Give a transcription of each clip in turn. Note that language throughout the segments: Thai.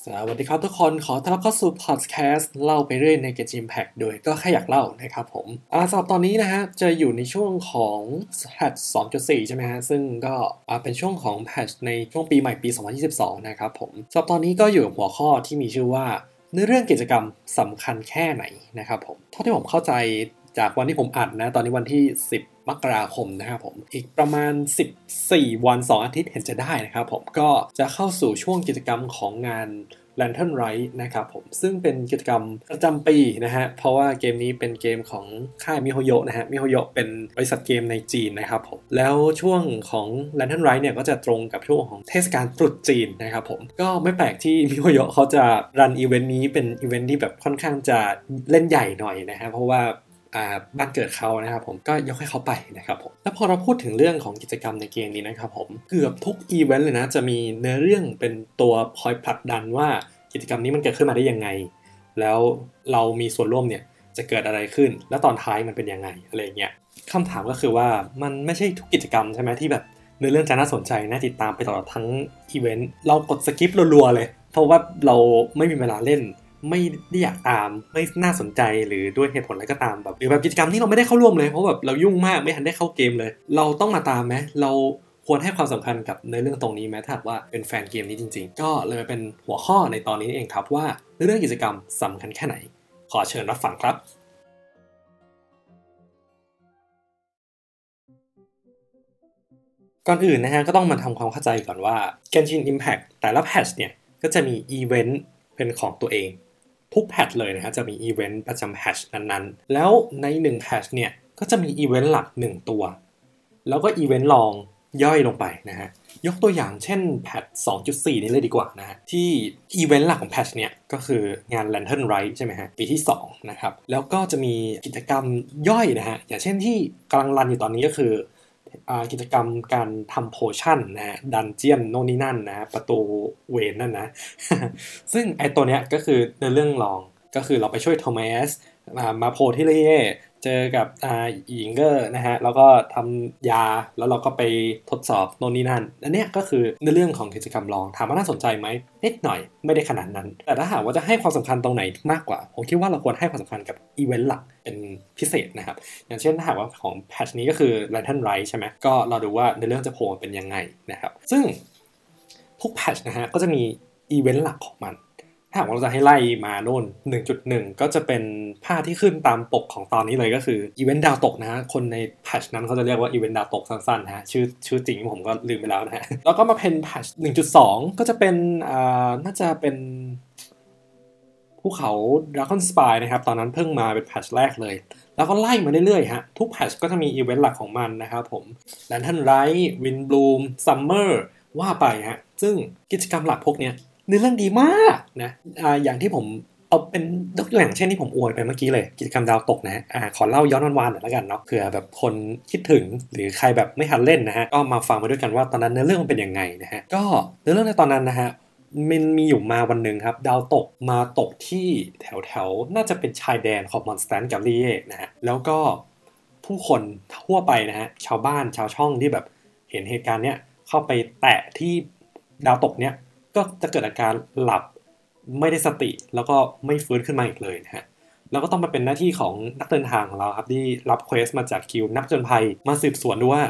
สวัสดีครับทุกคนขอต้อนรับเข้าสู่พอดแคสต์เล่าไปเรื่อยในเกจิมแพคโดยก็แค่อยากเล่านะครับผมอ่าสำหรับตอนนี้นะฮะจะอยู่ในช่วงของแพท2.4ใช่ไหมฮะซึ่งก็อ่าเป็นช่วงของแพทในช่วงปีใหม่ปี 2022 นะครับผมสำหรับตอนนี้ก็อยู่กับหัวข้อที่มีชื่อว่าเนื้อเรื่องกิจกรรมสำคัญแค่ไหนนะครับผมเท่าที่ผมเข้าใจ จากวันที่ผมอัดนะ ตอนนี้วันที่ 10มกราคมนะครับผม อีกประมาณ 14 วัน 2 อาทิตย์เห็นจะได้นะครับผม ก็จะเข้าสู่ช่วงกิจกรรมของงาน Lantern Rite นะครับผม ซึ่งเป็นกิจกรรมประจำปีนะฮะ เพราะว่าเกมนี้เป็นเกมของค่ายมิโฮโยนะฮะ มิโฮโยเป็นบริษัทเกมในจีนนะครับผม แล้วช่วงของ Lantern Rite เนี่ยก็จะตรงกับช่วงของเทศกาลตรุษจีนนะครับผม ก็ไม่แปลกที่มิโฮโยเขาจะ run อีเวนต์นี้เป็นอีเวนต์ที่แบบค่อนข้างจะเล่นใหญ่หน่อยนะฮะ เพราะว่า บ้านเกิดเขานะครับผมก็ยกให้เขาไปนะครับผมแล้วพอเราพูดถึงเรื่องของกิจกรรมในเกมนี้นะครับผมเกือบทุกอีเวนต์เลยนะจะมีเนื้อเรื่องเป็นตัวคอยผลักดันว่ากิจกรรมนี้มันเกิดขึ้นมาได้ยังไง แล้วเรามีส่วนร่วมเนี่ยจะเกิดอะไรขึ้น แล้วตอนท้ายมันเป็นยังไงอะไรเงี้ยคำถามก็คือว่ามันไม่ใช่ทุกกิจกรรมใช่ไหมที่แบบเนื้อเรื่องจะน่าสนใจน่าติดตามไปตลอดทั้งอีเวนต์เรากด skip รัวๆเลย เพราะว่าเราไม่มีเวลาเล่น ไม่ได้อยากตามไม่น่าสนใจหรือด้วยเหตุผลอะไรก็ตามแบบหรือแบบกิจกรรมที่เราไม่ได้เข้าร่วมเลยเพราะแบบเรายุ่งมากไม่ทันได้เข้าเกมเลย เราต้องมาตามไหมเราควรให้ความสำคัญกับในเรื่องตรงนี้ไหมถ้าว่าเป็นแฟนเกมนี้จริง ๆ ก็เลยเป็นหัวข้อในตอนนี้เองครับว่าเรื่องกิจกรรมสำคัญแค่ไหน ขอเชิญรับฟังครับก่อนอื่นนะฮะก็ต้องมาทำความเข้าใจก่อนว่า Genshin Impact แต่ละ patch เนี่ย ก็จะมีอีเวนต์เป็นของตัวเอง ทุก patch เลยนะฮะจะมีอีเวนต์ประจำ patch นั้นๆ แล้วใน1 patch เนี่ยก็จะมีอีเวนต์หลัก 1 ตัว แล้วก็อีเวนต์รองย่อยลงไปนะฮะยกตัวอย่างเช่น patch 2.4 นี้เลยดีกว่านะฮะที่อีเวนต์หลักของ patch เนี่ยก็คืองาน Lantern Rite ใช่ไหมฮะปีที่2นะครับแล้วก็จะมีกิจกรรมย่อยนะฮะอย่างเช่นที่กำลัง run อยู่ตอนนี้ก็คือ กิจกรรมการทำ potion นะ dungeon โน่นนี่นั่นนะ ประตูเวนนั่นนะ ซึ่งไอตัวเนี้ยก็คือเนื้อเรื่องรองก็คือเราไปช่วยโทมัสมาโผล่ที่หลีเยว่ เจอกับอ่าหญิงเอ๋อนะฮะแล้วก็ทำยาแล้วเราก็ไปทดสอบโน่นนี่นั่นอันนี้ก็คือในเรื่องของกิจกรรมรองถามว่าน่าสนใจไหมนิดหน่อยไม่ได้ขนาดนั้น แต่ถ้าหากว่าจะให้ความสำคัญตรงไหนมากกว่า ผมคิดว่าเราควรให้ความสำคัญกับอีเวนต์หลักเป็นพิเศษนะครับ อย่างเช่นถ้าหากว่าของ patch นี้ก็คือ Lantern Rite ใช่ไหมก็เราดูว่าเนื้อเรื่องจะ flow เป็นยังไงนะครับ ซึ่งทุก patch นะฮะก็จะมีอีเวนต์หลักของมัน ถ้าหากเราจะให้ไล่มาโน่น 1.1 ก็จะเป็นภาพที่ขึ้นตามปกของตอนนี้เลยก็คืออีเวนต์ดาวตกนะฮะ คนใน patch นั้นเขาจะเรียกว่าอีเวนต์ดาวตกสั้นๆฮะ ชื่อชื่อจริงผมก็ลืมไปแล้วนะฮะ แล้วก็มาเป็น patch 1.2 ก็จะเป็นอ่าน่าจะเป็นภูเขา Dragon Spy นะครับ ตอนนั้นเพิ่งมาเป็นแพชแรกเลย แล้วก็ไล่มาเรื่อยๆฮะ ทุกแพชก็จะมีอีเวนต์หลักของมันนะครับผม Lantern Light Wind Bloom Summer ว่าไปฮะ ซึ่งกิจกรรมหลักพวกเนี้ย เนื้อเรื่องดีมากนะอ่าอย่างที่ผมเอาเป็นยกตัวอย่างเช่นที่ผมอวยไปเมื่อกี้เลย กิจกรรมดาวตกนะอ่าขอเล่าย้อนวันๆหน่อยล้วกันเนาะเผื่อแบบคนคิดถึงหรือใครแบบไม่ทันเล่นนะฮะก็มาฟังมาด้วยกันว่าตอนนั้นเนื้อเรื่องมันเป็นยังไงนะฮะก็เนื้อเรื่องในตอนนั้นนะฮะมันมีอยู่มาวันหนึ่งครับ ดาวตกมาตกที่แถวแถวน่าจะเป็นชายแดนของมอนสแตนกับลีเย่นะฮะแล้วก็ผู้คนทั่วไปนะฮะชาวบ้านชาวช่องที่แบบเห็นเหตุการณ์เนี้ยเข้าไปแตะที่ดาวตกเนี้ย ก็จะเกิดอาการหลับไม่ได้สติ แล้วก็ไม่ฟื้นขึ้นมาอีกเลยนะฮะแล้วก็ต้องมาเป็นหน้าที่ของนักเดินทางของเราครับที่รับเควสมาจากคิวนักจนภัยมาสืบสวนดูว่า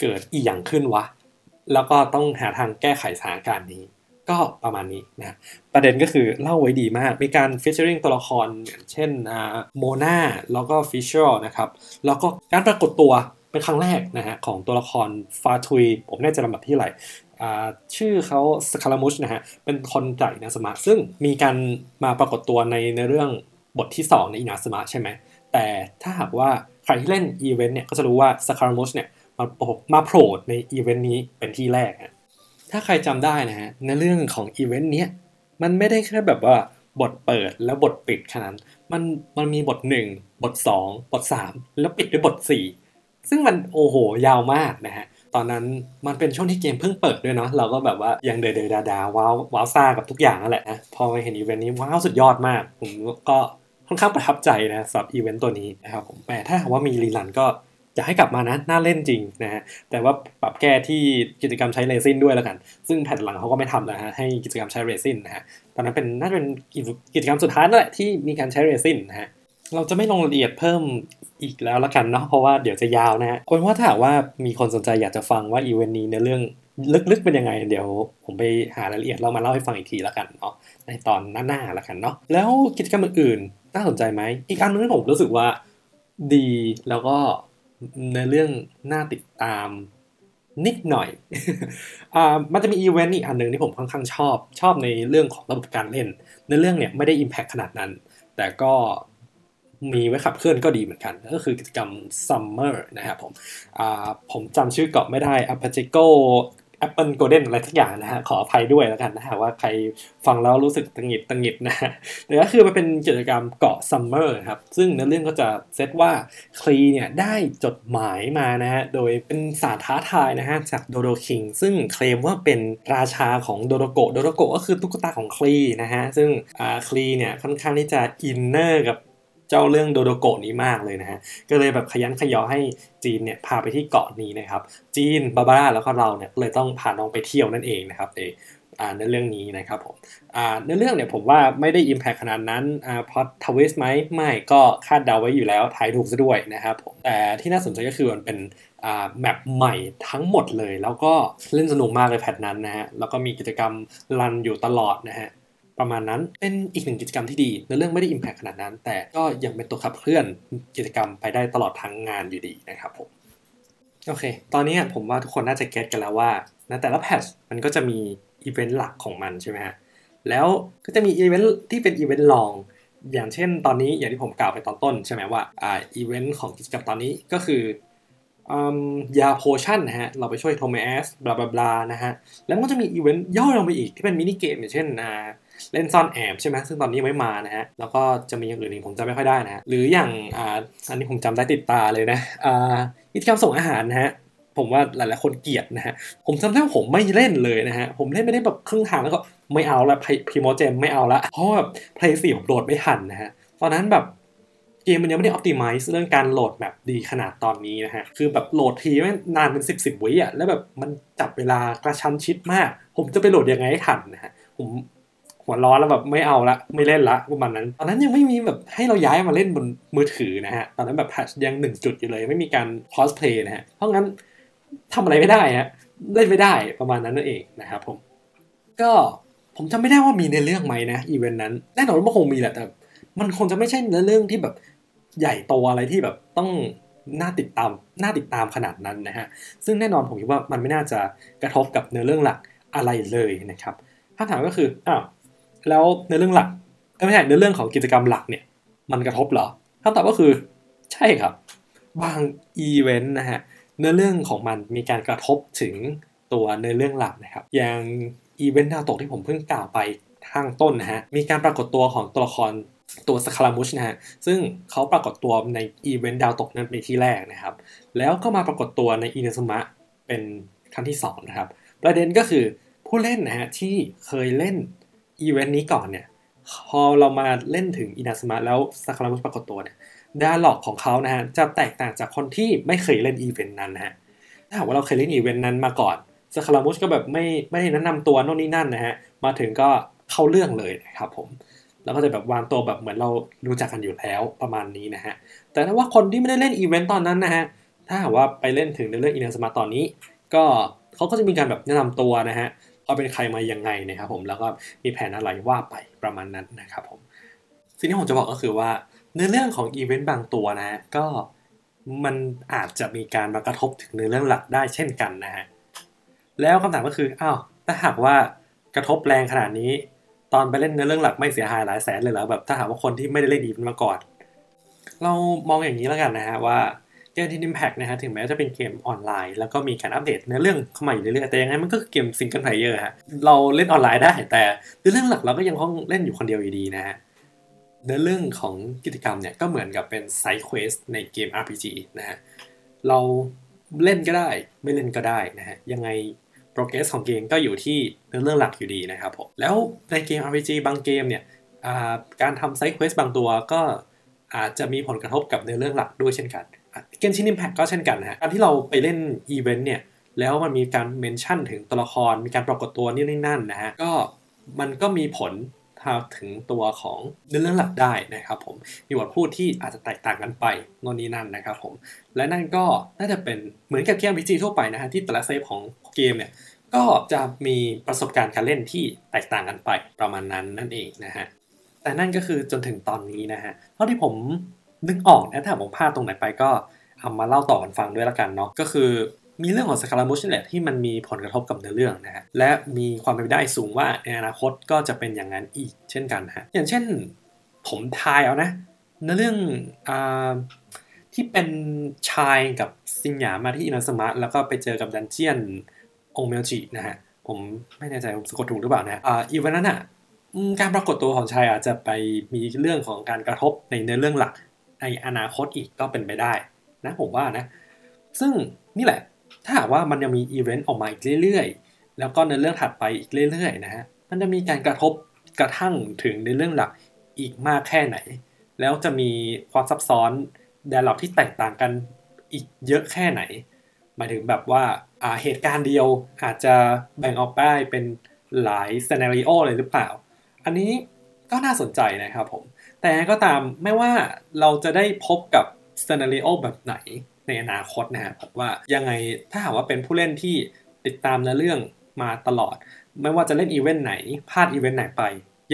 เกิดอีหยังขึ้นวะ แล้วก็ต้องหาทางแก้ไขสถานการณ์นี้ ก็ประมาณนี้นะประเด็นก็คือเล่าไว้ดีมาก มีการ featuring ตัวละครอย่างเช่นโมนาแล้วก็ฟิชเชิลนะครับ แล้วก็การปรากฏตัวเป็นครั้งแรกนะฮะของตัวละครฟาทุย ผมไม่แน่ใจลำดับที่ไหน ชื่อเขาสคารามุชนะฮะ เป็นคนจากอินาซึมะซึ่งมีการมาปรากฏตัวในในเรื่องบทที่ 2 ในอินาซึมะใช่ไหม แต่ถ้าหากว่าใครที่เล่นอีเวนต์เนี่ยก็จะรู้ว่าสคารามุชเนี่ยมามาโผล่ในอีเวนต์นี้เป็นที่แรกฮะถ้าใครจำได้นะฮะเนื้อเรื่องของอีเวนต์เนี้ยมันไม่ได้แค่แบบว่าบทเปิดแล้วบทปิดขนาดมันมันมีบท 1 บท 2 บท 3 แล้วปิดด้วยบท 4 ซึ่งมันโอ้โหยาวมากนะฮะ ตอนนั้นมันเป็นช่วงที่เกมเพิ่งเปิดด้วยเนาะเราก็แบบว่ายังเดเดดาดาว้าวว้าวซ่ากับทุกอย่างนั่นแหละนะพอมาเห็นอีเวนต์นี้ว้าวสุดยอดมาก ผมก็ค่อนข้างประทับใจนะสำหรับอีเวนต์ตัวนี้นะครับผมแต่ถ้าว่ามี rerun ก็อยากให้กลับมานะน่าเล่นจริงนะฮะแต่ว่าปรับแก้ที่กิจกรรมใช้เรซินด้วยแล้วกัน ซึ่งแผ่นหลังเขาก็ไม่ทำนะฮะให้กิจกรรมใช้เรซินนะฮะตอนนั้นเป็นน่าจะเป็นกิจกรรมสุดท้ายนั่นแหละที่มีการใช้เรซินนะฮะเราจะไม่ลงรายละเอียดเพิ่ม อีกแล้วละกันเนาะเพราะว่าเดี๋ยวจะยาวนะฮะคนว่าถ้าว่ามีคนสนใจอยากจะฟังว่าอีเวนต์นี้เนื้อเรื่องลึกๆเป็นยังไง เดี๋ยวผมไปหารายละเอียดเรามาเล่าให้ฟังอีกทีละกันเนาะในตอนหน้าๆละกันเนาะแล้วกิจกรรมอื่นๆน่าสนใจไหมอีกอันนึงที่ผมรู้สึกว่าดีแล้วก็ในเรื่องน่าติดตามนิดหน่อยอ่ามันจะมีอีเวนต์อีกอันหนึ่งที่ผมค่อนข้างชอบ ชอบในเรื่องของระบบการเล่น ในเรื่องเนี่ยไม่ได้อิมแพคขนาดนั้น แต่ก็ มีไว้ขับเคลื่อนก็ดีเหมือนกัน ก็คือกิจกรรม Summer นะครับผมผมจำชื่อเกาะไม่ได้ a p a c h i c o Apple Golden อะไรทุกอย่างนะฮะขออภัยด้วยแล้วกันนะฮะว่าใครฟังแล้วรู้สึกตะหงิดตะหงิดนะฮะแต่ก็คือมันเป็นกิจกรรมเกาะ summer ครับซึ่งเนื้อเรื่องก็จะเซตว่าคลีเนี่ยได้จดหมายมานะฮะโดยเป็นสารท้าทายนะฮะจากโดโดคิงซึ่งเคลมว่าเป็นราชาของโดโดโกโดโดโกก็คือตุ๊กตาของคลีนะฮะซึ่งคลีเนี่ยค่อนข้างที่จะ inner กับ เจ้าเรื่องโดโดโกะนี้มากเลยนะฮะก็เลยแบบขยันขยอให้จีนเนี่ยพาไปที่เกาะนี้นะครับ จีนบาบาร่าแล้วก็เราเนี่ยเลยต้องพาน้องไปเที่ยวนั่นเองนะครับในในเรื่องนี้นะครับผมในเรื่องเนี่ยผมว่าไม่ได้อิมแพคขนาดนั้นพอทวิสไหมไม่ก็คาดเดาไว้อยู่แล้วถ่ายถูกซะด้วยนะครับผมแต่ที่น่าสนใจก็คือมันเป็นแมปใหม่ทั้งหมดเลย แล้วก็เล่นสนุกมากเลยแพทนั้นนะฮะแล้วก็มีกิจกรรมรันอยู่ตลอดนะฮะ ประมาณนั้นเป็นอีกหนึ่งกิจกรรมที่ดีเนื้อเรื่องไม่ได้ impact ขนาดนั้น แต่ก็ยังเป็นตัวขับเคลื่อนกิจกรรมไปได้ตลอดทั้งงานอยู่ดีนะครับผมโอเค ตอนนี้ผมว่าทุกคนน่าจะ get กันแล้วว่าในแต่ละ patch มันก็จะมีอีเวนต์หลักของมันใช่ไหมฮะแล้วก็จะมีอีเวนต์ที่เป็นอีเวนต์รองอย่างเช่นตอนนี้อย่างที่ผมกล่าวไปตอนต้นใช่ไหมว่าอ่าอีเวนต์ของกิจกรรมตอนนี้ก็คือยา potion นะฮะ เราไปช่วยโทมัส blah blah นะฮะ แล้วก็จะมีอีเวนต์ย่อยลงไปอีกที่เป็นมินิเกมอย่างเช่นอ่า เล่นซ่อนแอบใช่ไหมซึ่งตอนนี้ยังไม่มานะฮะ แล้วก็จะมีอย่างอื่นอีกผมจำไม่ค่อยได้นะฮะ หรืออย่างอ่าอันนี้ผมจำได้ติดตาเลยนะอ่ากิจกรรมส่งอาหารนะฮะผมว่าหลายๆคนเกลียดนะฮะ ผมจำได้ว่าผมไม่เล่นเลยนะฮะ ผมเล่นไม่ได้แบบครึ่งทางแล้วก็ไม่เอาละ primogem ไม่เอาละ เพราะแบบเพลย์สี่ผมโหลดไม่ทันนะฮะ ตอนนั้นแบบเกมมันยังไม่ได้ออ t ติมิซ์เรื่องการโหลดแบบดีขนาดตอนนี้นะฮะ คือแบบโหลดทีไม่นานเป็นสิบสิบวิอะ แล้วแบบมันจับเวลากระชั้นชิดมาก ผมจะไปโหลดยังไงให้ทันนะฮะ ผม หัวร้อนแล้วแบบไม่เอาละไม่เล่นละประมาณนั้น ตอนนั้นยังไม่มีแบบให้เราย้ายมาเล่นบนมือถือนะฮะ ตอนนั้นแบบแพชยังหนึ่งจุดอยู่เลย ไม่มีการคอสเพลย์นะฮะ เพราะงั้นทำอะไรไม่ได้ฮะเล่นไม่ได้ประมาณนั้นนั่นเองนะครับผม ก็ผมจำไม่ได้ว่ามีในเรื่องไหมนะอีเวนต์นั้นแน่นอนว่ามันคงมีแหละแต่ มันคงจะไม่ใช่ในเรื่องที่แบบใหญ่โตอะไรที่แบบต้องน่าติดตามน่าติดตามขนาดนั้นนะฮะ ซึ่งแน่นอนผมคิดว่ามันไม่น่าจะกระทบกับเนื้อเรื่องหลักอะไรเลยนะครับคำถามก็คืออ้าว แล้วในเรื่องหลักไม่ใช่ในเรื่องของกิจกรรมหลักเนี่ย มันกระทบเหรอคำตอบก็คือใช่ครับ บางอีเวนต์นะฮะเนื้อเรื่องของมันมีการกระทบถึงตัวในเรื่องหลักนะครับ อย่างอีเวนต์ดาวตกที่ผมเพิ่งกล่าวไปทางต้นนะฮะ มีการปรากฏตัวของตัวละครตัวสคารามุชนะฮะ ซึ่งเขาปรากฏตัวในอีเวนต์ดาวตกนั้นเป็นที่แรกนะครับ แล้วก็มาปรากฏตัวในอินาซุมะเป็นครั้งที่2นะครับ ประเด็นก็คือผู้เล่นนะฮะที่เคยเล่น อีเวนต์นี้ก่อนเนี่ย พอเรามาเล่นถึงอินาซุมะแล้วสคารามุชปรากฏตัวเนี่ย dialogue ของเขานะฮะจะแตกต่างจากคนที่ไม่เคยเล่นอีเวนต์นั้นนะฮะถ้าหากว่าเราเคยเล่นอีเวนต์นั้นมาก่อนสคารามุชก็แบบไม่ไม่ได้แนะนำตัวโน่นนี่นั่นนะฮะมาถึงก็เข้าเรื่องเลยนะครับผมแล้วก็จะแบบวางตัวแบบเหมือนเรารู้จักกันอยู่แล้วประมาณนี้นะฮะแต่ถ้าว่าคนที่ไม่ได้เล่นอีเวนต์ตอนนั้นนะฮะถ้าหากว่าไปเล่นถึงในเรื่องอินาซุมะตอนนี้ ก็เขาก็จะมีการแบบแนะนำตัวนะฮะ เขาเป็นใครมายังไงนะครับผมแล้วก็มีแผนอะไรว่าไปประมาณนั้นนะครับผมสิ่งที่ผมจะบอกก็คือว่าในเรื่องของอีเวนต์บางตัวนะ ก็มันอาจจะมีการมากระทบถึงในเรื่องหลักได้เช่นกันนะฮะแล้วคำถามก็คืออ้าวถ้าหากว่ากระทบแรงขนาดนี้ ตอนไปเล่นในเรื่องหลักไม่เสียหายหลายแสนเลยเหรอแบบถ้าหากว่าคนที่ไม่ได้เล่นอีเวนต์มาก่อน เรามองอย่างนี้แล้วกันนะฮะว่า เกนชินอิมแพคนะฮะถึงแม้จะเป็นเกมออนไลน์ แล้วก็มีการอัปเดตในเรื่องเข้ามาอยู่เรื่อยๆแต่ยังไงมันก็คือเกม single player ฮะเราเล่นออนไลน์ได้แต่ในเรื่องหลักเราก็ยังต้องเล่นอยู่คนเดียวอยู่ดีนะฮะในเรื่องของกิจกรรมเนี่ยก็เหมือนกับเป็น side quest ในเกม RPG นะฮะเราเล่นก็ได้ไม่เล่นก็ได้นะฮะยังไง progress ของเกมก็อยู่ที่เรื่องหลักอยู่ดีนะครับผมแล้วในเกม RPG บางเกมเนี่ยการทำ side quest บางตัวก็อาจจะมีผลกระทบกับในเรื่องหลักด้วยเช่นกัน เกนชินอิมแพคก็เช่นกันฮะการที่เราไปเล่นอีเวนต์เนี่ยแล้วมันมีการ mention ถึงตัวละครมีการปรากฏตัวนี่นี่นั่นนะฮะก็มันก็มีผลถึงตัวของเรื่องหลักได้นะครับผมมีบทพูดที่อาจจะแตกต่างกันไปโน่นนี่นั่นนะครับผมและนั่นก็น่าจะเป็นเหมือนกับเกมพีจีทั่วไปนะฮะที่แต่ละเซฟของเกมเนี่ยก็จะมีประสบการณ์การเล่นที่แตกต่างกันไปประมาณนั้นนั่นเองนะฮะแต่นั่นก็คือจนถึงตอนนี้นะฮะเท่าที่ผม นึกออกนะถ้าผมพลาดตรงไหนไปก็เอามาเล่าต่อกันฟังด้วยละกันเนาะก็คือมีเรื่องของสคารามุชนี่แหละที่มันมีผลกระทบกับเนื้อเรื่องนะฮะและมีความเป็นไปได้สูงว่าในอนาคตก็จะเป็นอย่างนั้นอีกเช่นกันฮะอย่างเช่นผมทายเอานะเนื้อเรื่องอที่เป็นชายกับซิงหยามาที่อินาสมะแล้วก็ไปเจอกับดันเจียนองเมลจินะฮะผมไม่แน่ใจผมสะกดถูกหรือเปล่านะอ่าอีวันนั้นอะการปรากฏตัวของชายอาจจะไปมีเรื่องของการกระทบในเนื้อเรื่องหลัก ในอนาคตอีกก็เป็นไปได้นะผมว่านะ ซึ่งนี่แหละ ถ้าหากว่ามันยังมีอีเวนต์ออกมาอีกเรื่อยๆ แล้วก็ในเรื่องถัดไปอีกเรื่อยๆนะฮะมันจะมีการกระทบกระทั่งถึงในเรื่องหลักอีกมากแค่ไหน แล้วจะมีความซับซ้อนดาล็อกที่แตกต่างกันอีกเยอะแค่ไหน หมายถึงแบบว่าาเหตุการณ์เดียวอาจจะแบ่งออกได้เป็นหลายซีนารีโอเลยหรือเปล่า อันนี้ ก็น่าสนใจนะครับผม แต่ก็ตามไม่ว่าเราจะได้พบกับ scenario แบบไหนในอนาคตนะฮะผมว่ายังไงถ้าหากว่าเป็นผู้เล่นที่ติดตามในเรื่องมาตลอด ไม่ว่าจะเล่นอีเวนต์ไหนพลาดอีเวนต์ไหนไป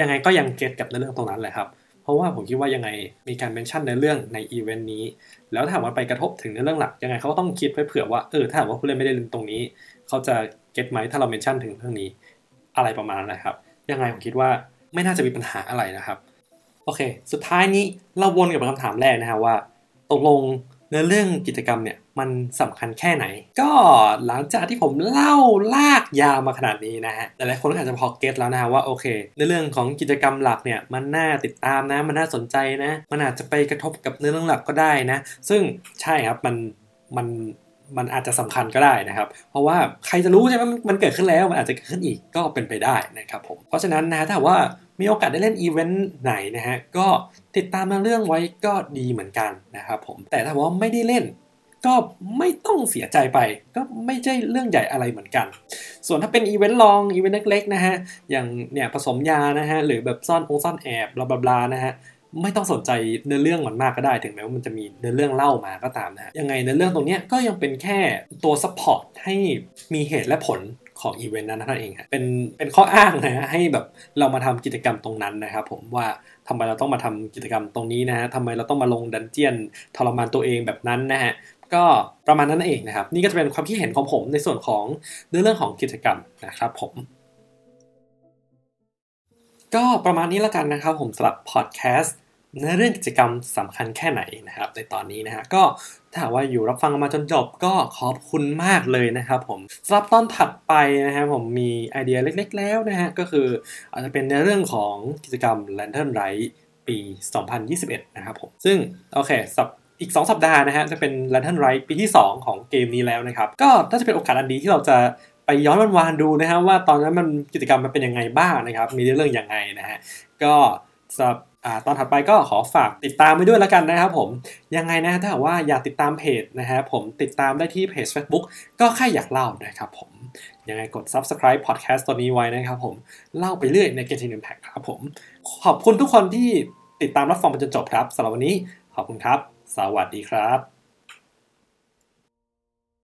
ยังไงก็ยัง get กับในเรื่องตรงนั้นแหละครับ เพราะว่าผมคิดว่ายังไงมีการ mention ในเรื่องในอีเวนต์นี้ แล้วถ้าว่าไปกระทบถึงในเรื่องหลัก ยังไงเขาต้องคิดไว้เผื่อว่าเออถ้าหากว่าผู้เล่นไม่ได้เล่นตรงนี้ เขาจะ get ไหมถ้าเรา mention ถึงเรื่องนี้ อะไรประมาณนั้นนะครับ ยังไงผมคิดว่า ไม่น่าจะมีปัญหาอะไรนะครับโอเค สุดท้ายนี้เราวนกับคำถามแรกนะฮะว่าตกลงเนื้อเรื่องกิจกรรมเนี่ยมันสำคัญแค่ไหน ก็หลังจากที่ผมเล่าลากยาวมาขนาดนี้นะฮะหลายๆคนอาจจะพอเก็ตแล้วนะฮะว่าโอเคในเรื่องของกิจกรรมหลักเนี่ยมันน่าติดตามนะมันน่าสนใจนะ มันอาจจะไปกระทบกับเนื้อเรื่องหลักก็ได้นะ ซึ่งใช่ครับมันมัน มันอาจจะสำคัญก็ได้นะครับ เพราะว่าใครจะรู้ใช่ไหมมันเกิดขึ้นแล้ว มันอาจจะเกิดขึ้นอีกก็เป็นไปได้นะครับผม เพราะฉะนั้นนะถ้าว่ามีโอกาสได้เล่นอีเวนต์ไหนนะฮะก็ติดตามเรื่องไว้ก็ดีเหมือนกันนะครับผม แต่ถ้าว่าไม่ได้เล่น ก็ไม่ต้องเสียใจไป ก็ไม่ใช่เรื่องใหญ่อะไรเหมือนกัน ส่วนถ้าเป็นอีเวนต์รองอีเวนต์เล็กๆนะฮะอย่างเนี่ยผสมยานะฮะหรือแบบซ่อนองซ่อนแอบ blah blah นะฮะ ไม่ต้องสนใจเนื้อเรื่องมันมากก็ได้ถึงแม้ว่ามันจะมีเนื้อเรื่องเล่ามาก็ตามนะยังไงเนื้อเรื่องตรงนี้ก็ยังเป็นแค่ตัว support ให้มีเหตุและผลของอีเวนต์นั้นนั่นเองเป็นเป็นข้ออ้างนะฮะให้แบบเรามาทำกิจกรรมตรงนั้นนะครับผมว่าทำไมเราต้องมาทำกิจกรรมตรงนี้นะฮะทำไมเราต้องมาลง dungeon ทรมานตัวเองแบบนั้นนะฮะก็ประมาณนั้นเองนะครับ นี่ก็จะเป็นความคิดเห็นของผมในส่วนของเรื่องเรื่องของกิจกรรมนะครับผม ก็ประมาณนี้แล้วกันนะครับผมสำหรับพอดแคสต์ เนื้อเรื่องกิจกรรมสำคัญแค่ไหนนะครับ ในตอนนี้นะฮะก็ถ้าว่าอยู่รับฟังมาจนจบก็ขอบคุณมากเลยนะครับผมสำหรับตอนถัดไปนะฮะผมมีไอเดียเล็กๆแล้วนะฮะก็คืออาจจะเป็นในเรื่องของกิจกรรม Lantern Light ปี 2021 นะครับผมซึ่งโอเคสับอีก 2 สัปดาห์นะฮะจะเป็น Lantern Light ปีที่ 2 ของเกมนี้แล้วนะครับ ก็น่าจะเป็นโอกาสอันดีที่เราจะไปย้อนวันวานดูนะฮะว่าตอนนั้นมันกิจกรรมมันเป็นยังไงบ้างนะครับ มีเรื่องยังไงนะฮะก็สำหรับ ตอนถัดไปก็ขอฝากติดตามไปด้วยแล้วกันนะครับผมยังไงนะถ้าว่าอยากติดตามเพจนะฮะผมติดตามได้ที่เพจ Facebook ก็แค่อยากเล่านะครับผมยังไงกด subscribe podcast ตัวนี้ไว้นะครับผมเล่าไปเรื่อยใน Getting Impact ครับผม ขอบคุณทุกคนที่ติดตามรับฟังจนจบครับสำหรับวันนี้ขอบคุณครับ สวัสดีครับ